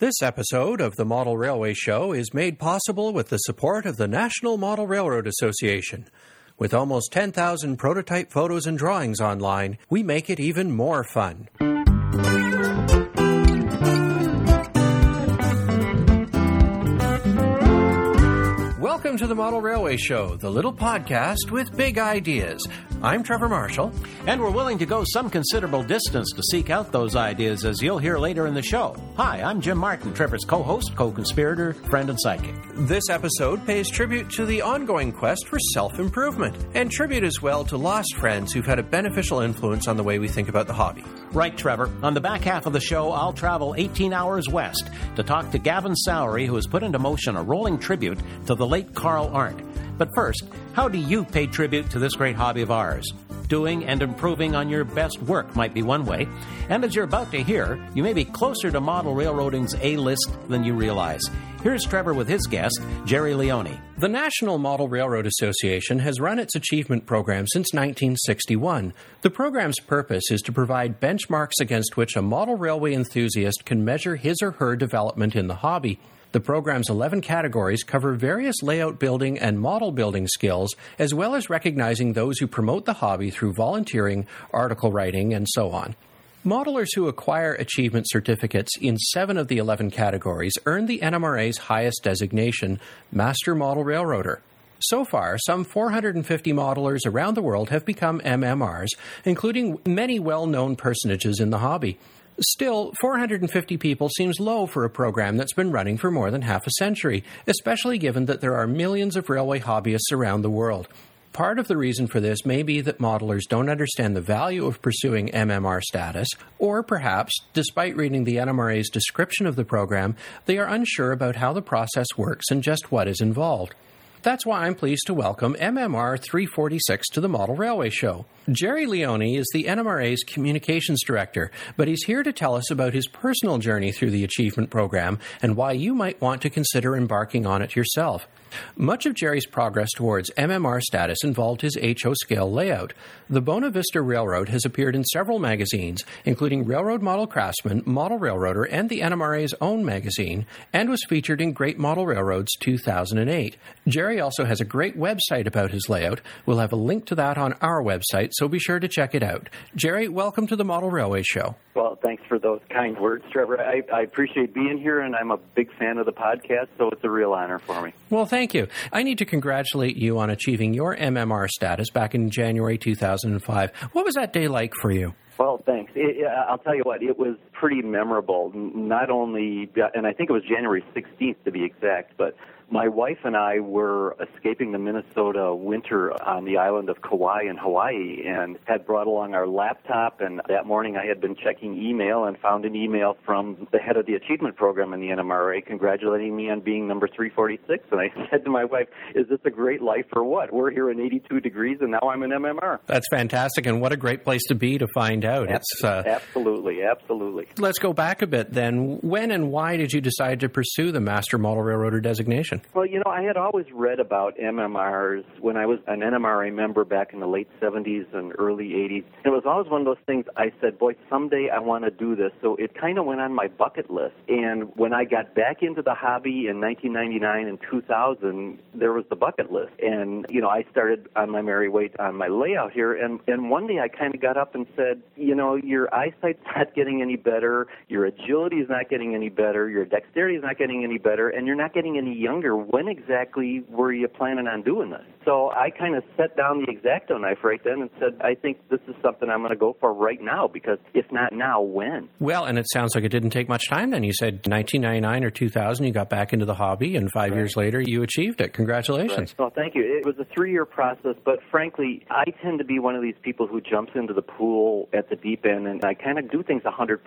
This episode of the Model Railway Show is made possible with the support of the National Model Railroad Association. With almost 10,000 prototype photos and drawings online, we make it even more fun. Welcome to the Model Railway Show, the little podcast with big ideas. I'm Trevor Marshall. And we're willing to go some considerable distance to seek out those ideas, as you'll hear later in the show. Hi, I'm Jim Martin, Trevor's co host, co conspirator, friend, and psychic. This episode pays tribute to the ongoing quest for self improvement, and tribute as well to lost friends who've had a beneficial influence on the way we think about the hobby. Right, Trevor. On the back half of the show, I'll travel 18 hours west to talk to Gavin Sowry, who has put into motion a rolling tribute to the late Carl Arendt. But first, how do you pay tribute to this great hobby of ours? Doing and improving on your best work might be one way. And as you're about to hear, you may be closer to model railroading's A list than you realize. Here's Trevor with his guest, Gerry Leone. The National Model Railroad Association has run its achievement program since 1961. The program's purpose is to provide benchmarks against which a model railway enthusiast can measure his or her development in the hobby. The program's 11 categories cover various layout building and model building skills, as well as recognizing those who promote the hobby through volunteering, article writing, and so on. Modelers who acquire achievement certificates in seven of the 11 categories earn the NMRA's highest designation, Master Model Railroader. So far, some 450 modelers around the world have become MMRs, including many well known personages in the hobby. Still, 450 people seems low for a program that's been running for more than half a century, especially given that there are millions of railway hobbyists around the world. Part of the reason for this may be that modelers don't understand the value of pursuing MMR status, or perhaps, despite reading the NMRA's description of the program, they are unsure about how the process works and just what is involved. That's why I'm pleased to welcome MMR 346 to the Model Railway Show. Gerry Leone is the NMRA's communications director, but he's here to tell us about his personal journey through the achievement program and why you might want to consider embarking on it yourself. Much of Gerry's progress towards MMR status involved his HO scale layout. The Bona Vista Railroad has appeared in several magazines, including Railroad Model Craftsman, Model Railroader, and the NMRA's own magazine, and was featured in Great Model Railroads 2008. Gerry also has a great website about his layout. We'll have a link to that on our website, so be sure to check it out. Gerry, welcome to the Model Railway Show. Well, thanks for those kind words, Trevor. I, I appreciate being here, and I'm a big fan of the podcast, so it's a real honor for me. Well, thank you. I need to congratulate you on achieving your MMR status back in January 2005. What was that day like for you? Well, thanks. It, I'll tell you what, it was pretty memorable. Not only, uh, and I think it was January 16th to be exact, but my wife and I were escaping the Minnesota winter on the island of Kauai in Hawaii and had brought along our laptop. And that morning I had been checking email and found an email from the head of the achievement program in the NMRA congratulating me on being number 346. And I said to my wife, Is this a great life or what? We're here in 82 degrees and now I'm an MMR. That's fantastic. And what a great place to be to find out. It's, uh, absolutely, absolutely. Let's go back a bit then. When and why did you decide to pursue the Master Model Railroader designation? Well, you know, I had always read about MMRs when I was an NMRA member back in the late 70s and early 80s. It was always one of those things I said, boy, someday I want to do this. So it kind of went on my bucket list. And when I got back into the hobby in 1999 and 2000, there was the bucket list. And, you know, I started on my merry way on my layout here. And, and one day I kind of got up and said, you know, your eyesight's not getting any better, your agility is not getting any better, your dexterity is not getting any better, and you're not getting any younger. When exactly were you planning on doing this? So I kind of set down the exacto knife right then and said, I think this is something I'm going to go for right now because if not now, when? Well, and it sounds like it didn't take much time then. You said 1999 or 2000, you got back into the hobby, and five right. years later, you achieved it. Congratulations. Right. Well, thank you. It was a three year process, but frankly, I tend to be one of these people who jumps into the pool at the deep end, and I kind of do things 100%.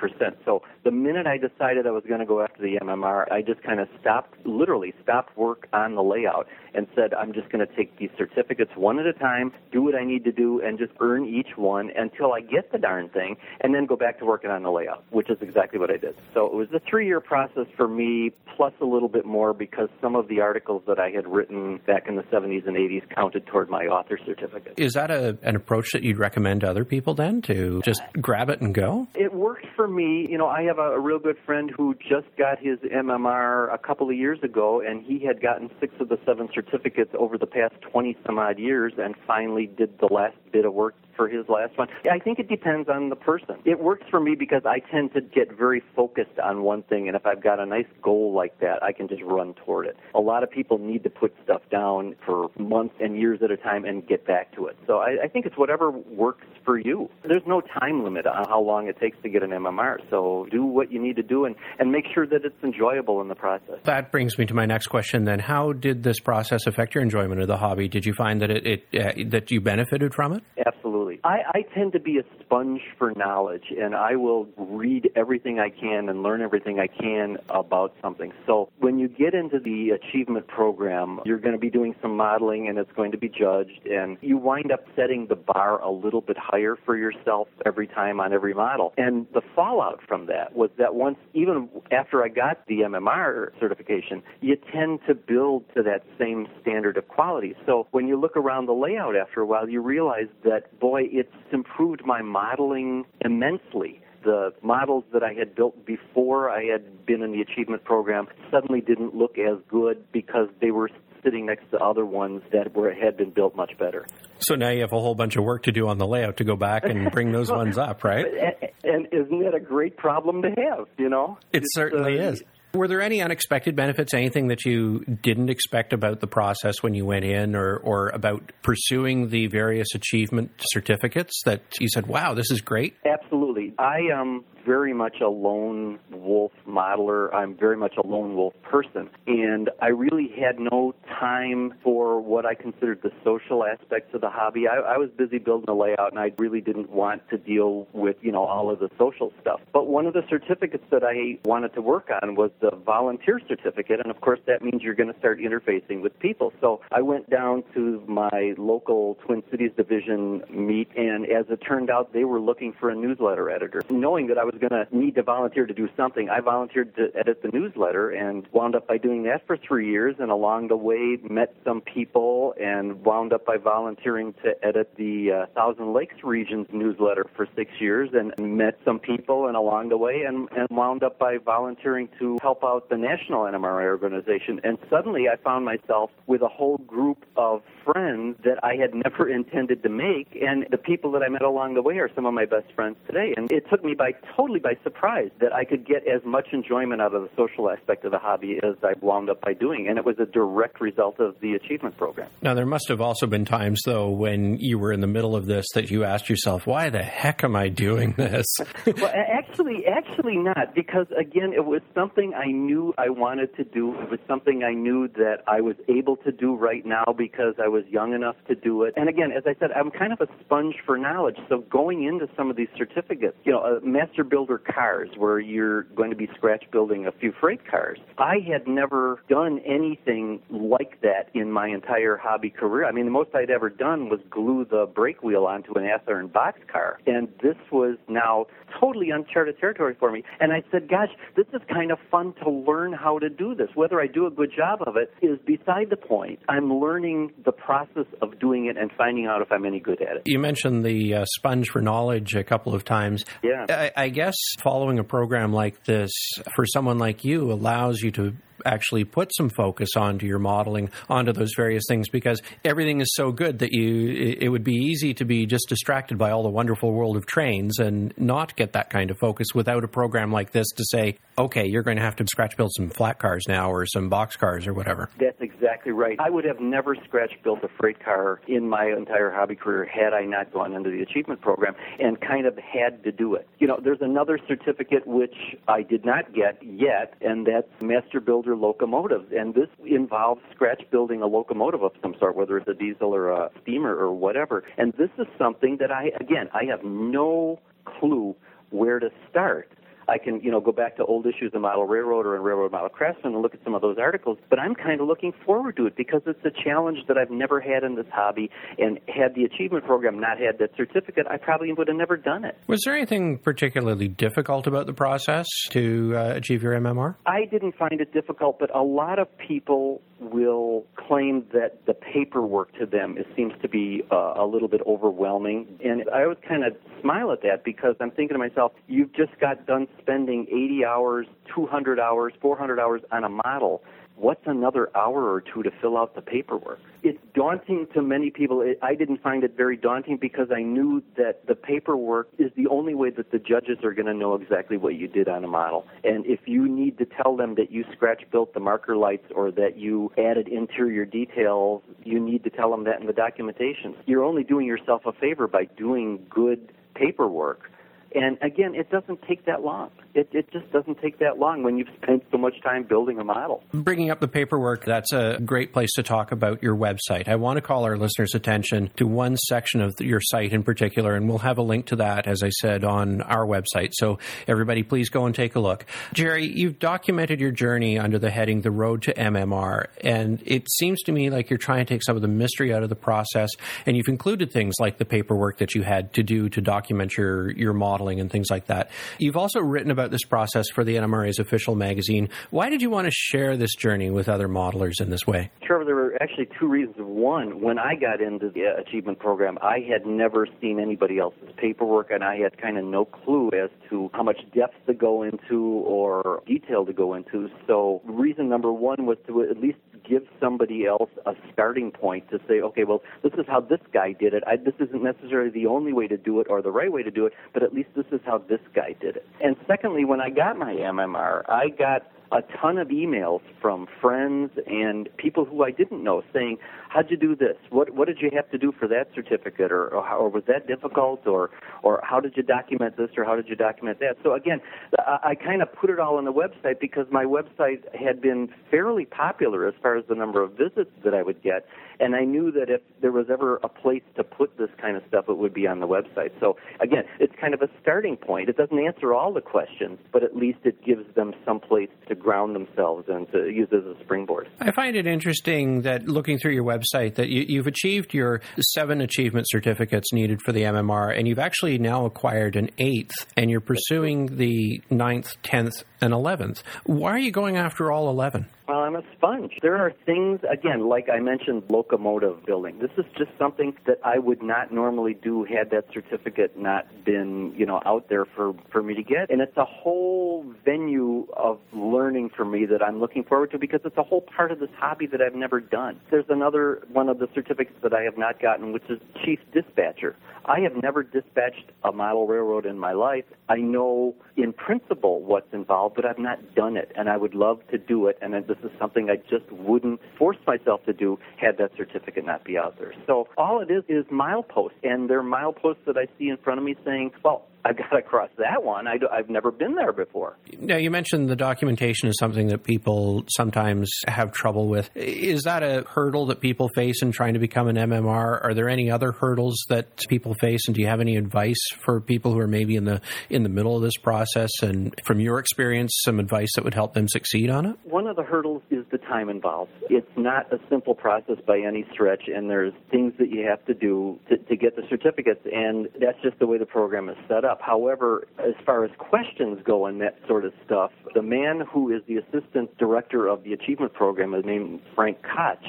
So the minute I decided I was going to go after the MMR, I just kind of stopped, literally stopped work on the layout and said, I'm just going to take these certificates one at a time, do what I need to do, and just earn each one until I get the darn thing, and then go back to working on the layout, which is exactly what I did. So it was a three year process for me, plus a little bit more because some of the articles that I had written back in the 70s and 80s counted toward my author certificate. Is that a, an approach that you'd recommend to other people then to just grab it and go? It worked for me. You know, I have a, a real good friend who just got his MMR a couple of years ago, and he had gotten six of the seven certificates over the past 20 some odd years and finally did the last bit of work for his last one. I think it depends on the person. It works for me because I tend to get very focused on one thing, and if I've got a nice goal like that, I can just run toward it. A lot of people need to put stuff down for months and years at a time and get back to it. So I, I think it's whatever works for you. There's no time limit on how long it takes to get an MMR, so do what you need to do and, and make sure that it's enjoyable in the process. That brings me to my next question then. How did this process affect your enjoyment of the hobby? Did you find that it, it uh, that you benefited from it? Absolutely. I, I tend to be a sponge for knowledge, and I will read everything I can and learn everything I can about something. So when you get into the achievement program, you're going to be doing some modeling, and it's going to be judged, and you wind up setting the bar a little bit higher for yourself every time on every model. And the fallout from that was that once, even after I got the MMR certification, you tend to build to that same standard of quality. So when you look around the layout after a while, you realize that, boy, it's improved my modeling immensely the models that I had built before I had been in the achievement program suddenly didn't look as good because they were sitting next to other ones that were had been built much better. So now you have a whole bunch of work to do on the layout to go back and bring those ones up, right? And, and, isn't that a great problem to have? You know, it it's, certainly uh, is. Were there any unexpected benefits, anything that you didn't expect about the process when you went in or, or about pursuing the various achievement certificates that you said, wow, this is great? Absolutely. I am very much a lone wolf modeler. I'm very much a lone wolf person. And I really had no time for what I considered the social aspects of the hobby. I, I was busy building a layout and I really didn't want to deal with, you know, all of the social stuff. But one of the certificates that I wanted to work on was the volunteer certificate. And of course, that means you're going to start interfacing with people. So I went down to my local Twin Cities division meet. And as it turned out, they were looking for a newsletter editor. Knowing that I was going to need to volunteer to do something, I volunteered to edit the newsletter and wound up by doing that for three years. And along the way, met some people and wound up by volunteering to edit the uh, Thousand Lakes region's newsletter for six years and met some people and along the way and, and wound up by volunteering to help out the National NMRA organization. And suddenly I found myself with a whole group of friends that I had never intended to make. And the people that I met along the way are some of my best friends today. And it took me by totally by surprise that I could get as much enjoyment out of the social aspect of the hobby as I wound up by doing. And it was a direct result of the achievement program. Now, there must have also been times, though, when you were in the middle of this that you asked yourself, why the heck am I doing this? well, actually, actually not, because again, it was something I knew I wanted to do. It was something I knew that I was able to do right now because I was young enough to do it. And again, as I said, I'm kind of a sponge for knowledge. So going into some of these certificates, you know, uh, master builder cars, where you're going to be scratch building a few freight cars, I had never done anything like that in my entire hobby career. I mean, the most I'd ever done was glue the brake wheel onto an Athearn box car. And this was now totally uncharted territory for me. And I said, gosh, this is kind of fun to learn how to do this. Whether I do a good job of it is beside the point. I'm learning the process of doing it and finding out if I'm any good at it. You mentioned the uh, sponge for knowledge a couple of times. Yeah. I, I guess following a program like this for someone like you allows you to actually put some focus onto your modeling, onto those various things, because everything is so good that you it would be easy to be just distracted by all the wonderful world of trains and not get that kind of focus without a program like this to say, okay, you're going to have to scratch build some flat cars now or some box cars or whatever. That's exactly right. I would have never scratch built a freight car in my entire hobby career had I not gone into the achievement program and kind of had to do it. You know, there's another certificate which I did not get yet, and that's Master Builder locomotives. And this involves scratch building a locomotive of some sort, whether it's a diesel or a steamer or whatever. And this is something that I, again, I have no clue where to start. I can, you know, go back to old issues of Model Railroader and Railroad Model Craftsman and look at some of those articles. But I'm kind of looking forward to it because it's a challenge that I've never had in this hobby. And had the achievement program not had that certificate, I probably would have never done it. Was there anything particularly difficult about the process to uh, achieve your MMR? I didn't find it difficult, but a lot of people will claim that the paperwork to them it seems to be uh, a little bit overwhelming. And I always kind of smile at that because I'm thinking to myself, you've just got done spending 80 hours, 200 hours, 400 hours on a model what's another hour or two to fill out the paperwork? It's daunting to many people. I didn't find it very daunting because I knew that the paperwork is the only way that the judges are going to know exactly what you did on a model. And if you need to tell them that you scratch built the marker lights or that you added interior details, you need to tell them that in the documentation. You're only doing yourself a favor by doing good paperwork. And again, it doesn't take that long. It, it just doesn't take that long when you've spent so much time building a model. Bringing up the paperwork, that's a great place to talk about your website. I want to call our listeners' attention to one section of your site in particular, and we'll have a link to that, as I said, on our website. So everybody, please go and take a look. Gerry, you've documented your journey under the heading The Road to MMR, and it seems to me like you're trying to take some of the mystery out of the process, and you've included things like the paperwork that you had to do to document your, your modeling and things like that. You've also written about this process for the NMRA's official magazine. Why did you want to share this journey with other modelers in this way? Trevor, there were actually two reasons. One, when I got into the achievement program, I had never seen anybody else's paperwork, and I had kind of no clue as to how much depth to go into or detail to go into. So, reason number one was to at least give somebody else a starting point to say, okay, well, this is how this guy did it. I, this isn't necessarily the only way to do it or the right way to do it, but at least this is how this guy did it. And secondly, when I got my MMR, I got a ton of emails from friends and people who I didn't know saying, "How'd you do this? What what did you have to do for that certificate, or or, how, or was that difficult, or or how did you document this, or how did you document that?" So again, I, I kind of put it all on the website because my website had been fairly popular as far as the number of visits that I would get, and I knew that if there was ever a place to put this kind of stuff, it would be on the website. So again, it's kind of a starting point. It doesn't answer all the questions, but at least it gives them some place to ground themselves and to use as a springboard. I find it interesting that looking through your website that you, have achieved your seven achievement certificates needed for the MMR, and you've actually now acquired an eighth, and you're pursuing the ninth, tenth, and eleventh. Why are you going after all eleven? Well, I'm a sponge. There are things, again, like I mentioned, locomotive building. This is just something that I would not normally do had that certificate not been, you know, out there for, for me to get. And it's a whole venue of learning for me that I'm looking forward to because it's a whole part of this hobby that I've never done. There's another one of the certificates that I have not gotten, which is chief dispatcher. I have never dispatched a model railroad in my life. I know in principle what's involved, but I've not done it, and I would love to do it. And this is something I just wouldn't force myself to do had that certificate not be out there. So all it is is mileposts, and they're mileposts that I see in front of me saying, well, I've got to cross that one. I have never been there before. Now, you mentioned the documentation is something that people sometimes have trouble with. Is that a hurdle that people face in trying to become an MMR? Are there any other hurdles that people face, and do you have any advice for people who are maybe in the in the middle of this process? And from your experience, some advice that would help them succeed on it? One of the hurdles is the time involved. It's not a simple process by any stretch, and there's things that you have to do to, to get the certificates, and that's just the way the program is set up. However, as far as questions go and that sort of stuff, the man who is the assistant director of the achievement program is named Frank Koch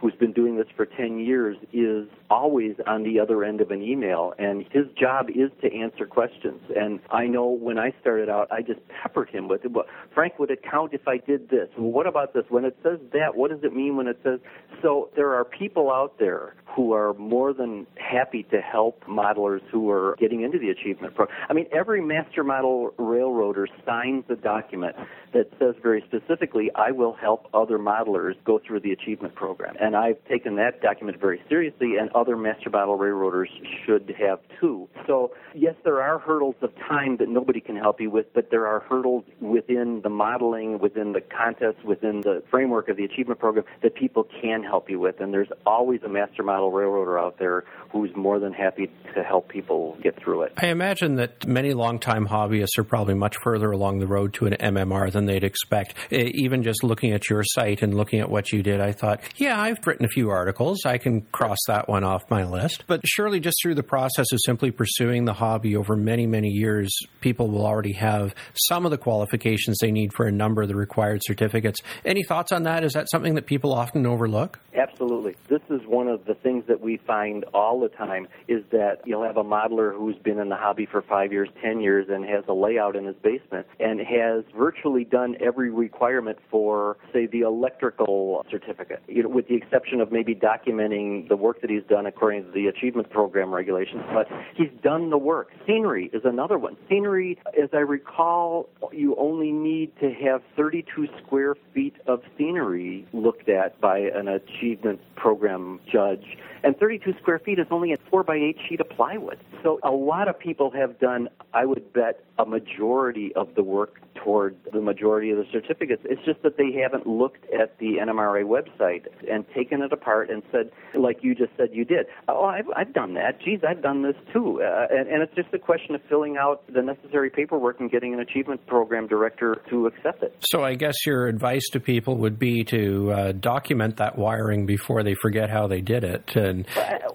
who's been doing this for 10 years, is always on the other end of an email. And his job is to answer questions. And I know when I started out, I just peppered him with, well, Frank, would it count if I did this? Well, what about this? When it says that, what does it mean when it says? So there are people out there who are more than happy to help modelers who are getting into the achievement program. I mean, every master model railroader signs a document that says very specifically, I will help other modelers go through the achievement program. And I've taken that document very seriously, and other master battle railroaders should have too. So, yes, there are hurdles of time that nobody can help you with, but there are hurdles within the modeling, within the contest, within the framework of the achievement program that people can help you with. And there's always a master model railroader out there who's more than happy to help people get through it. I imagine that many longtime hobbyists are probably much further along the road to an MMR than they'd expect. Even just looking at your site and looking at what you did, I thought, yeah, I've written a few articles. I can cross that one off my list. But surely, just through the process of simply pursuing the hobby over many, many years, people will already have some of the qualifications they need for a number of the required certificates. Any thoughts on that? Is that something that people often overlook? Absolutely. This is one of the things that we find all the time is that you'll have a modeler who's been in the hobby for five years, ten years, and has a layout in his basement and has virtually done every requirement for, say, the electrical certificate, you know, with the exception of maybe documenting the work that he's done according to the achievement program regulations. But he's done the work. Scenery is another one. Scenery, as I recall, you only need to have 32 square feet of scenery looked at by an achievement program judge and 32 square feet is only a 4 by 8 sheet of plywood. So a lot of people have done, I would bet, a majority of the work toward the majority of the certificates. It's just that they haven't looked at the NMRA website and taken it apart and said, like you just said you did, oh, I've, I've done that. Geez, I've done this too. Uh, and, and it's just a question of filling out the necessary paperwork and getting an achievement program director to accept it. So I guess your advice to people would be to uh, document that wiring before they forget how they did it. And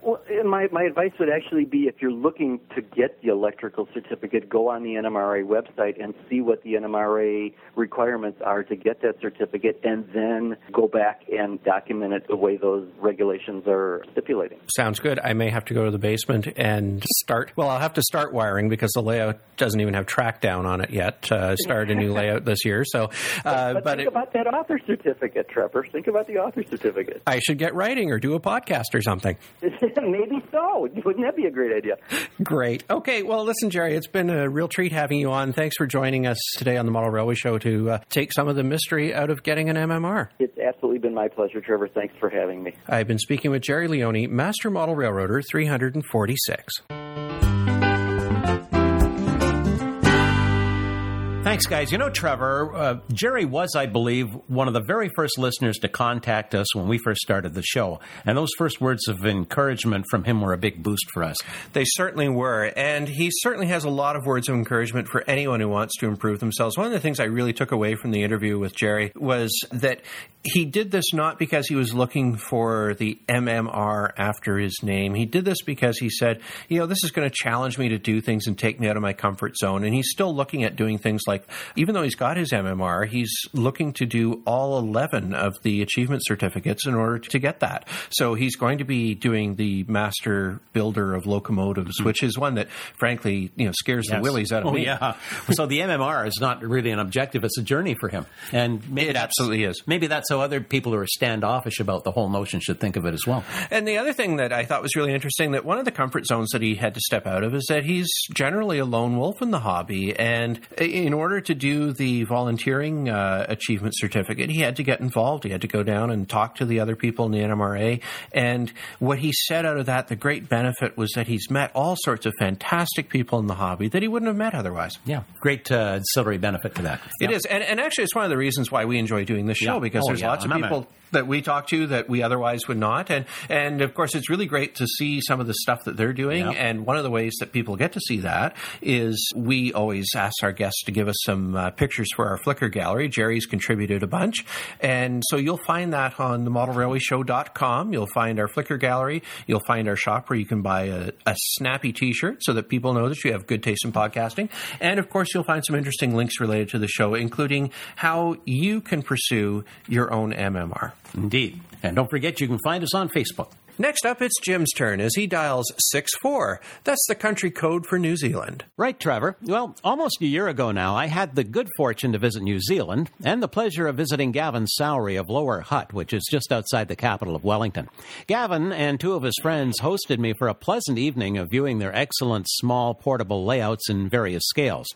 well, my, my advice would actually be if you're looking to get the electrical certificate, go on the NMRA website and see what the NMRA requirements are to get that certificate, and then go back and document it the way those regulations are stipulating. Sounds good. I may have to go to the basement and start. Well, I'll have to start wiring because the layout doesn't even have track down on it yet. Uh, start a new layout this year. So, uh, but, but, but, think it, about that author certificate, Trevor. Think about the author certificate. I should get writing or do a podcast or something. Maybe so. Wouldn't that be a great idea? Great. Okay. Well, listen, Gerry, it's been a real treat having you on. Thanks for joining us today on the Model Railway Show to uh, take some of the mystery out of getting an MMR. It's absolutely been my pleasure, Trevor. Thanks for having me. I've been speaking with Gerry Leone, Master Model Railroader 346. Thanks, guys. You know, Trevor, uh, Gerry was, I believe, one of the very first listeners to contact us when we first started the show. And those first words of encouragement from him were a big boost for us. They certainly were. And he certainly has a lot of words of encouragement for anyone who wants to improve themselves. One of the things I really took away from the interview with Gerry was that he did this not because he was looking for the MMR after his name. He did this because he said, you know, this is going to challenge me to do things and take me out of my comfort zone. And he's still looking at doing things like, even though he's got his MMR, he's looking to do all 11 of the achievement certificates in order to get that. So he's going to be doing the master builder of locomotives, mm-hmm. which is one that, frankly, you know, scares yes. the willies out of oh, me. Yeah. so the MMR is not really an objective; it's a journey for him, and it absolutely is. Maybe that's how other people who are standoffish about the whole notion should think of it as well. And the other thing that I thought was really interesting that one of the comfort zones that he had to step out of is that he's generally a lone wolf in the hobby. And in order to do the volunteering uh, achievement certificate, he had to get involved. He had to go down and talk to the other people in the NMRA. And what he said out of that, the great benefit was that he's met all sorts of fantastic people in the hobby that he wouldn't have met otherwise. Yeah, great uh, ancillary benefit to that. It is, and, and, actually, it's one of the reasons why we enjoy doing this show yeah. because oh, there's yeah. lots of people that we talk to that we otherwise would not. And and of course, it's really great to see some of the stuff that they're doing. Yep. And one of the ways that people get to see that is we always ask our guests to give us some uh, pictures for our Flickr gallery. Gerry's contributed a bunch, and so you'll find that on the ModelRailwayShow.com. You'll find our Flickr gallery. You'll find our shop where you can buy a, a snappy T-shirt so that people know that you have good taste in podcasting. And of course, you'll find some interesting links related to the show, including how you can pursue your own MMR. Indeed. And don't forget, you can find us on Facebook. Next up, it's Jim's turn as he dials 64. That's the country code for New Zealand. Right, Trevor. Well, almost a year ago now, I had the good fortune to visit New Zealand and the pleasure of visiting Gavin Sowry of Lower Hutt, which is just outside the capital of Wellington. Gavin and two of his friends hosted me for a pleasant evening of viewing their excellent small portable layouts in various scales.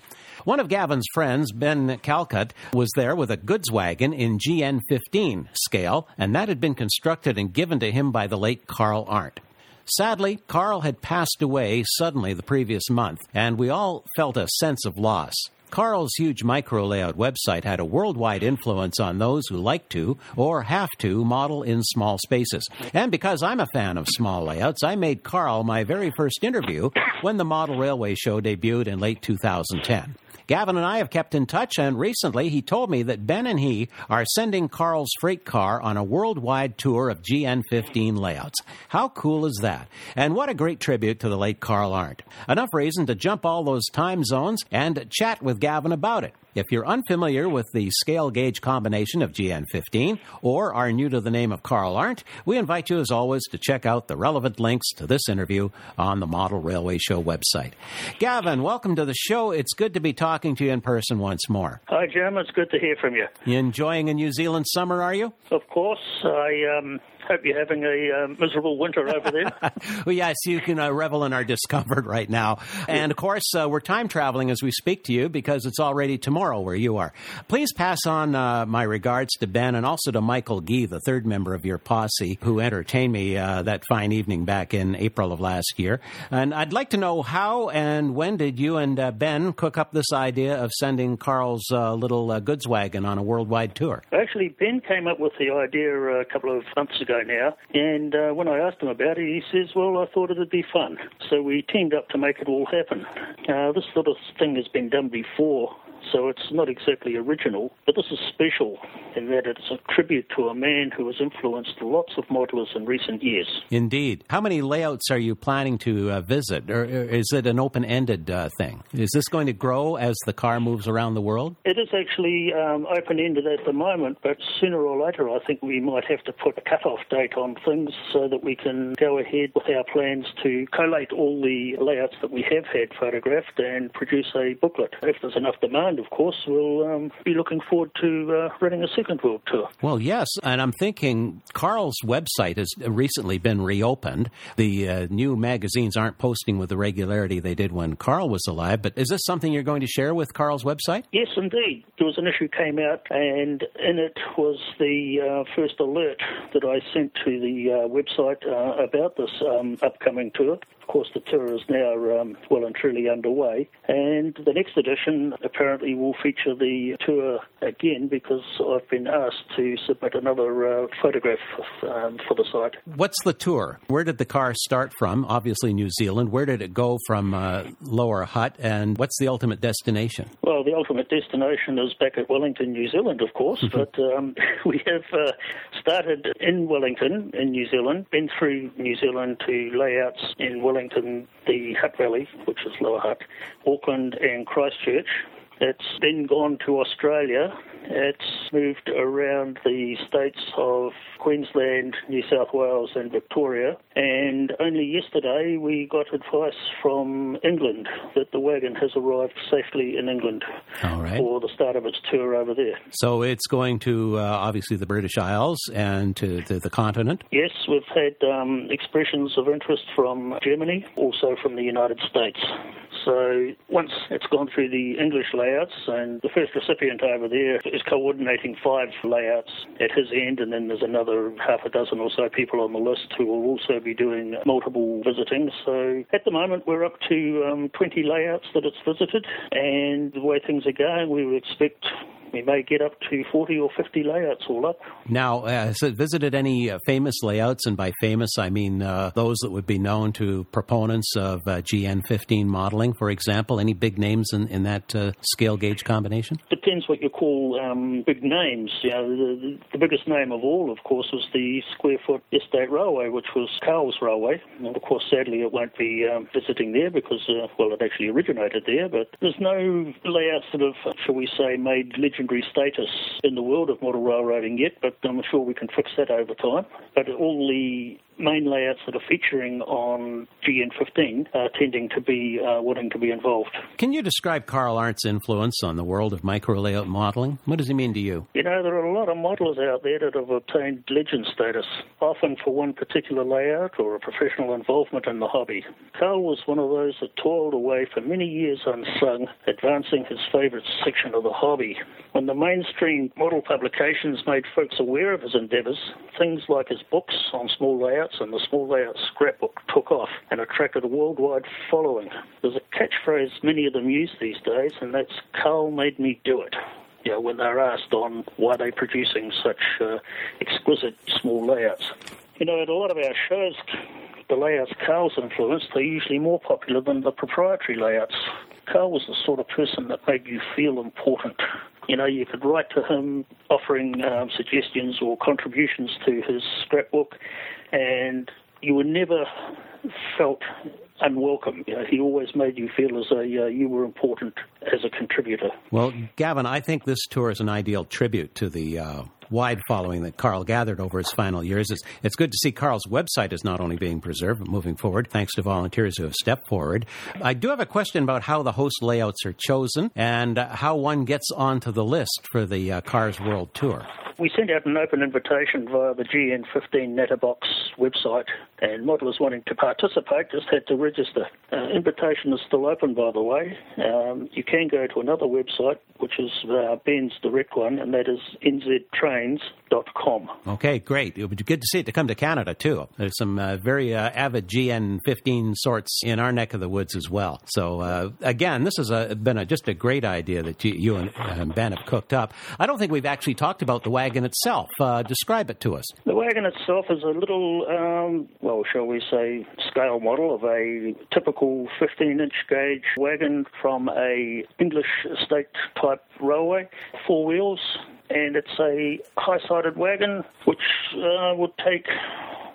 One of Gavin's friends, Ben Calcutt, was there with a goods wagon in GN 15 scale, and that had been constructed and given to him by the late Carl Arendt. Sadly, Carl had passed away suddenly the previous month, and we all felt a sense of loss. Carl's huge micro layout website had a worldwide influence on those who like to or have to model in small spaces. And because I'm a fan of small layouts, I made Carl my very first interview when the Model Railway Show debuted in late 2010. Gavin and I have kept in touch, and recently he told me that Ben and he are sending Carl's freight car on a worldwide tour of GN15 layouts. How cool is that? And what a great tribute to the late Carl Arendt. Enough reason to jump all those time zones and chat with Gavin about it. If you're unfamiliar with the scale gauge combination of GN15 or are new to the name of Carl Arendt, we invite you, as always, to check out the relevant links to this interview on the Model Railway Show website. Gavin, welcome to the show. It's good to be talking to you in person once more. Hi, Jim. It's good to hear from you. You enjoying a New Zealand summer, are you? Of course. I um, hope you're having a uh, miserable winter over there. well, yes, you can uh, revel in our discomfort right now. And of course, uh, we're time traveling as we speak to you because it's already tomorrow where you are. Please pass on uh, my regards to Ben and also to Michael Gee, the third member of your posse, who entertained me uh, that fine evening back in April of last year. And I'd like to know how and when did you and uh, Ben cook up this idea of sending Carl's little goods wagon on a worldwide tour? Actually, Ben came up with the idea a couple of months ago ago now. And uh, when I asked him about it, he says, Well, I thought it'd be fun. So we teamed up to make it all happen. Uh, this sort of thing has been done before so it's not exactly original, but this is special in that it's a tribute to a man who has influenced lots of modelers in recent years. Indeed. How many layouts are you planning to uh, visit, or is it an open ended uh, thing? Is this going to grow as the car moves around the world? It is actually um, open ended at the moment, but sooner or later I think we might have to put a cut-off date on things so that we can go ahead with our plans to collate all the layouts that we have had photographed and produce a booklet. If there's enough demand, of course, we'll um, be looking forward to uh, running a second world tour. Well, yes, and I'm thinking Carl's website has recently been reopened. The uh, new magazines aren't posting with the regularity they did when Carl was alive, but is this something you're going to share with Carl's website? Yes, indeed. There was an issue came out, and in it was the uh, first alert that I sent to the uh, website uh, about this um, upcoming tour. Of course, the tour is now um, well and truly underway, and the next edition apparently will feature the tour again because I've been asked to submit another uh, photograph um, for the site. What's the tour? Where did the car start from? Obviously, New Zealand. Where did it go from uh, Lower Hutt, and what's the ultimate destination? Well, the ultimate destination is back at Wellington, New Zealand, of course, mm-hmm. but um, we have uh, started in Wellington, in New Zealand, been through New Zealand to layouts in Wellington Wellington, the Hutt Valley, which is Lower Hutt, Auckland, and Christchurch. It's then gone to Australia. It's moved around the states of Queensland, New South Wales, and Victoria. And only yesterday we got advice from England that the wagon has arrived safely in England for the start of its tour over there. So it's going to uh, obviously the British Isles and to, to the continent? Yes, we've had um, expressions of interest from Germany, also from the United States. So once it's gone through the English layouts, and the first recipient over there is coordinating five layouts at his end, and then there's another half a dozen or so people on the list who will also be doing multiple visiting. So at the moment, we're up to um, 20 layouts that it's visited, and the way things are going, we would expect we may get up to 40 or 50 layouts all up. Now, uh, has it visited any uh, famous layouts? And by famous, I mean uh, those that would be known to proponents of uh, GN15 modeling, for example. Any big names in, in that uh, scale gauge combination? Depends what you call um, big names. You know, the, the, biggest name of all, of course, was the Square Foot Estate Railway, which was Carl's Railway. And of course, sadly, it won't be um, visiting there because, uh, well, it actually originated there. But there's no layouts that have, shall we say, made legend secondary status in the world of model railroading yet, but I'm sure we can fix that over time. But all the main layouts that are featuring on GN15 are tending to be uh, wanting to be involved. Can you describe Carl Arendt's influence on the world of micro layout modeling? What does he mean to you? You know, there are a lot of modelers out there that have obtained legend status, often for one particular layout or a professional involvement in the hobby. Carl was one of those that toiled away for many years unsung, advancing his favourite section of the hobby. When the mainstream model publications made folks aware of his endeavours, things like his books on small layouts and the small layout scrapbook took off and attracted a worldwide following. There's a catchphrase many of them use these days, and that's Carl made me do it. You know, when they're asked on why they're producing such uh, exquisite small layouts. You know, at a lot of our shows, the layouts Carl's influenced, they're usually more popular than the proprietary layouts. Carl was the sort of person that made you feel important. You know, you could write to him offering um, suggestions or contributions to his scrapbook, and you were never felt unwelcome. You know, he always made you feel as though uh, you were important as a contributor. Well, Gavin, I think this tour is an ideal tribute to the uh, wide following that Carl gathered over his final years. It's, it's good to see Carl's website is not only being preserved, but moving forward, thanks to volunteers who have stepped forward. I do have a question about how the host layouts are chosen and uh, how one gets onto the list for the uh, Cars World Tour. We sent out an open invitation via the GN15 Natterbox website, and modelers wanting to participate just had to register. Uh, invitation is still open, by the way. Um, you can go to another website, which is uh, Ben's direct one, and that is nztrains.com. Okay, great. It would be good to see it to come to Canada, too. There's some uh, very uh, avid GN15 sorts in our neck of the woods as well. So, uh, again, this has a, been a, just a great idea that you, you and uh, Ben have cooked up. I don't think we've actually talked about the wagon itself. Uh, describe it to us. The wagon itself is a little, um, well, shall we say, scale model of a typical 15-inch gauge wagon from a English estate type railway, four wheels, and it's a high-sided wagon which uh, would take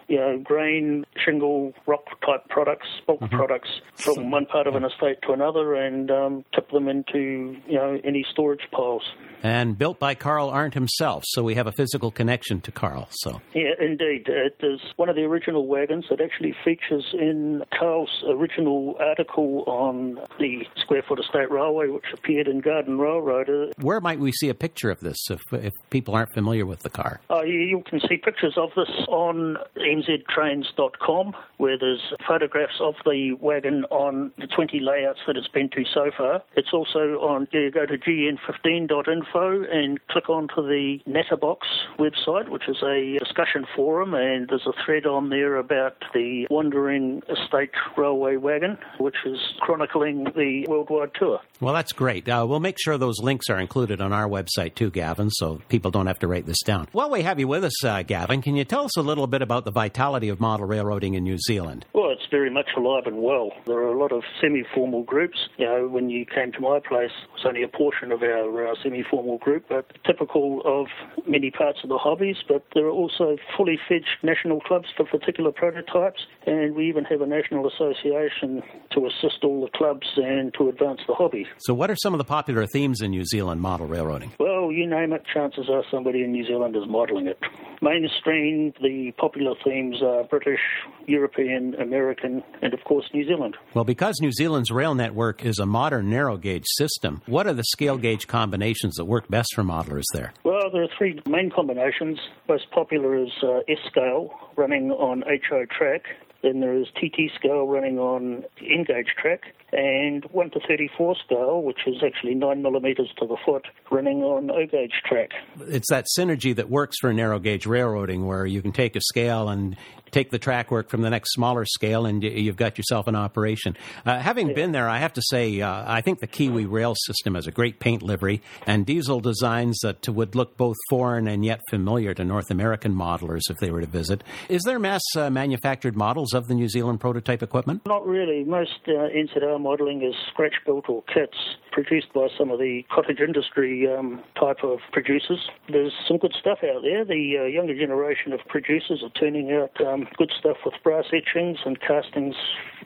you know, grain, shingle, rock type products, bulk mm-hmm. products from one part of an estate to another and um, tip them into, you know, any storage piles. And built by Carl Arendt himself, so we have a physical connection to Carl. So yeah, indeed, it is one of the original wagons that actually features in Carl's original article on the Square Foot Estate Railway, which appeared in Garden Railroad. Where might we see a picture of this if, if people aren't familiar with the car? Uh, you can see pictures of this on nztrains.com, where there's photographs of the wagon on the 20 layouts that it's been to so far. It's also on, you go to gn15.info and click onto the Natterbox website, which is a discussion forum, and there's a thread on there about the Wandering Estate Railway wagon, which is chronicling the worldwide tour. Well, that's great. Uh, we'll make sure those links are included on our website too, Gavin, so people don't have to write this down. While we have you with us, uh, Gavin, can you tell us a little bit about the vitality of model in New Zealand? Well, it's very much alive and well. There are a lot of semi-formal groups. You know, when you came to my place, it was only a portion of our uh, semi-formal group, but typical of many parts of the hobbies. But there are also fully fledged national clubs for particular prototypes, and we even have a national association to assist all the clubs and to advance the hobby. So, what are some of the popular themes in New Zealand model railroading? Well, you name it, chances are somebody in New Zealand is modelling it. Mainstream, the popular themes are British, European, American, and of course New Zealand. Well, because New Zealand's rail network is a modern narrow gauge system, what are the scale gauge combinations that work best for modelers there? Well, there are three main combinations. Most popular is uh, S scale, running on HO track, then there is TT scale running on N gauge track, and 1 to 34 scale, which is actually 9 millimeters to the foot, running on O gauge track. It's that synergy that works for narrow gauge railroading where you can take a scale and take the track work from the next smaller scale, and you've got yourself an operation. Uh, having yeah. been there, I have to say, uh, I think the Kiwi rail system has a great paint livery and diesel designs that would look both foreign and yet familiar to North American modelers if they were to visit. Is there mass uh, manufactured models of the New Zealand prototype equipment? Not really. Most uh, Modelling is scratch built or kits produced by some of the cottage industry um, type of producers. There's some good stuff out there. The uh, younger generation of producers are turning out um, good stuff with brass etchings and castings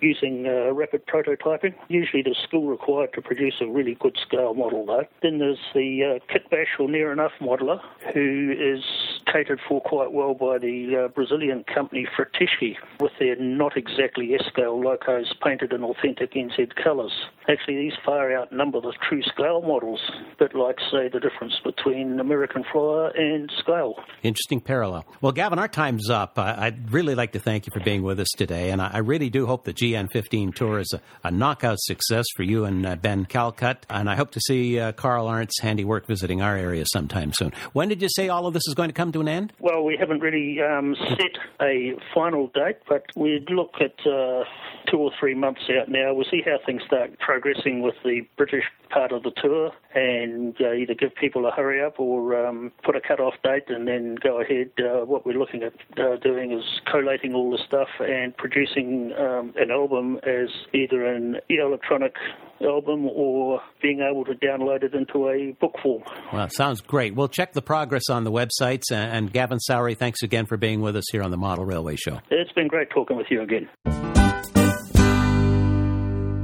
using uh, rapid prototyping. Usually there's skill required to produce a really good scale model though. Then there's the uh, Kitbash or Near Enough modeler who is catered for quite well by the uh, Brazilian company Frateschi with their not exactly S-scale locos painted in authentic NZ colours. Actually these far outnumber the true scale models, a bit like say the difference between American Flyer and scale. Interesting parallel. Well Gavin, our time's up. I'd really like to thank you for being with us today and I really do hope the GN 15 tour is a, a knockout success for you and uh, Ben Calcutt. And I hope to see uh, Carl Arendt's handiwork visiting our area sometime soon. When did you say all of this is going to come to an end? Well, we haven't really um, set a final date, but we'd look at uh, two or three months out now. We'll see how things start progressing with the British part of the tour and uh, either give people a hurry up or um, put a cut-off date and then go ahead. Uh, what we're looking at uh, doing is collating all the stuff and producing um, an album as either an electronic album or being able to download it into a book form. Well, sounds great. We'll check the progress on the websites. And Gavin Sowry, thanks again for being with us here on the Model Railway Show. It's been great talking with you again.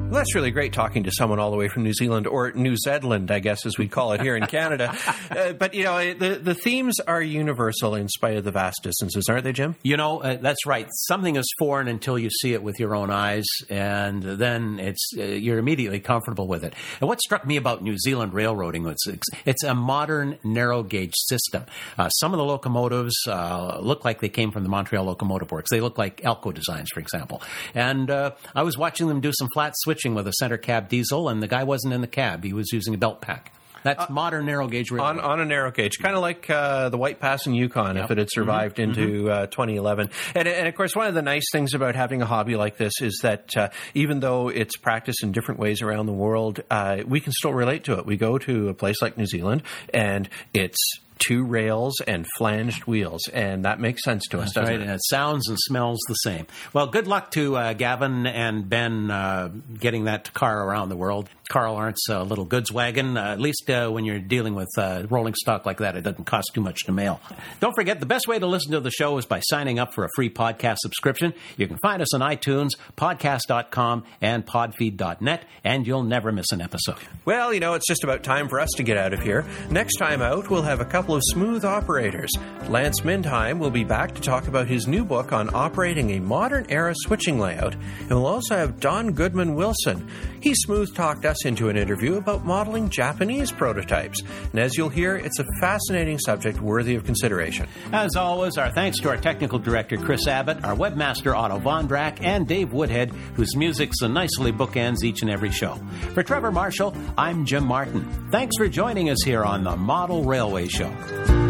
Well, that's really great talking to someone all the way from New Zealand or New Zealand, I guess, as we call it here in Canada. Uh, but you know, the the themes are universal in spite of the vast distances, aren't they, Jim? You know, uh, that's right. Something is foreign until you see it with your own eyes, and then it's uh, you're immediately comfortable with it. And what struck me about New Zealand railroading was it's, it's a modern narrow gauge system. Uh, some of the locomotives uh, look like they came from the Montreal Locomotive Works. They look like Alco designs, for example. And uh, I was watching them do some flat switch switching with a center cab diesel, and the guy wasn't in the cab; he was using a belt pack. That's uh, modern narrow gauge railroad. On, on a narrow gauge, kind of like uh, the White Pass in Yukon, yep. if it had survived mm-hmm. into mm-hmm. Uh, 2011. And, and, of course, one of the nice things about having a hobby like this is that uh, even though it's practiced in different ways around the world, uh, we can still relate to it. We go to a place like New Zealand, and it's two rails and flanged wheels, and that makes sense to us, That's right. It? And it sounds and smells the same. Well, good luck to uh, Gavin and Ben uh, getting that car around the world. Carl Arendt's uh, little goods wagon. Uh, at least uh, when you're dealing with uh, rolling stock like that, it doesn't cost too much to mail. Don't forget, the best way to listen to the show is by signing up for a free podcast subscription. You can find us on iTunes, podcast.com, and podfeed.net, and you'll never miss an episode. Well, you know, it's just about time for us to get out of here. Next time out, we'll have a couple of smooth operators. Lance Mindheim will be back to talk about his new book on operating a modern era switching layout, and we'll also have Don Goodman Wilson. He smooth talked us into an interview about modeling Japanese prototypes. And as you'll hear, it's a fascinating subject worthy of consideration. As always, our thanks to our technical director, Chris Abbott, our webmaster, Otto Vondrack, and Dave Woodhead, whose music so nicely bookends each and every show. For Trevor Marshall, I'm Jim Martin. Thanks for joining us here on the Model Railway Show. Bye.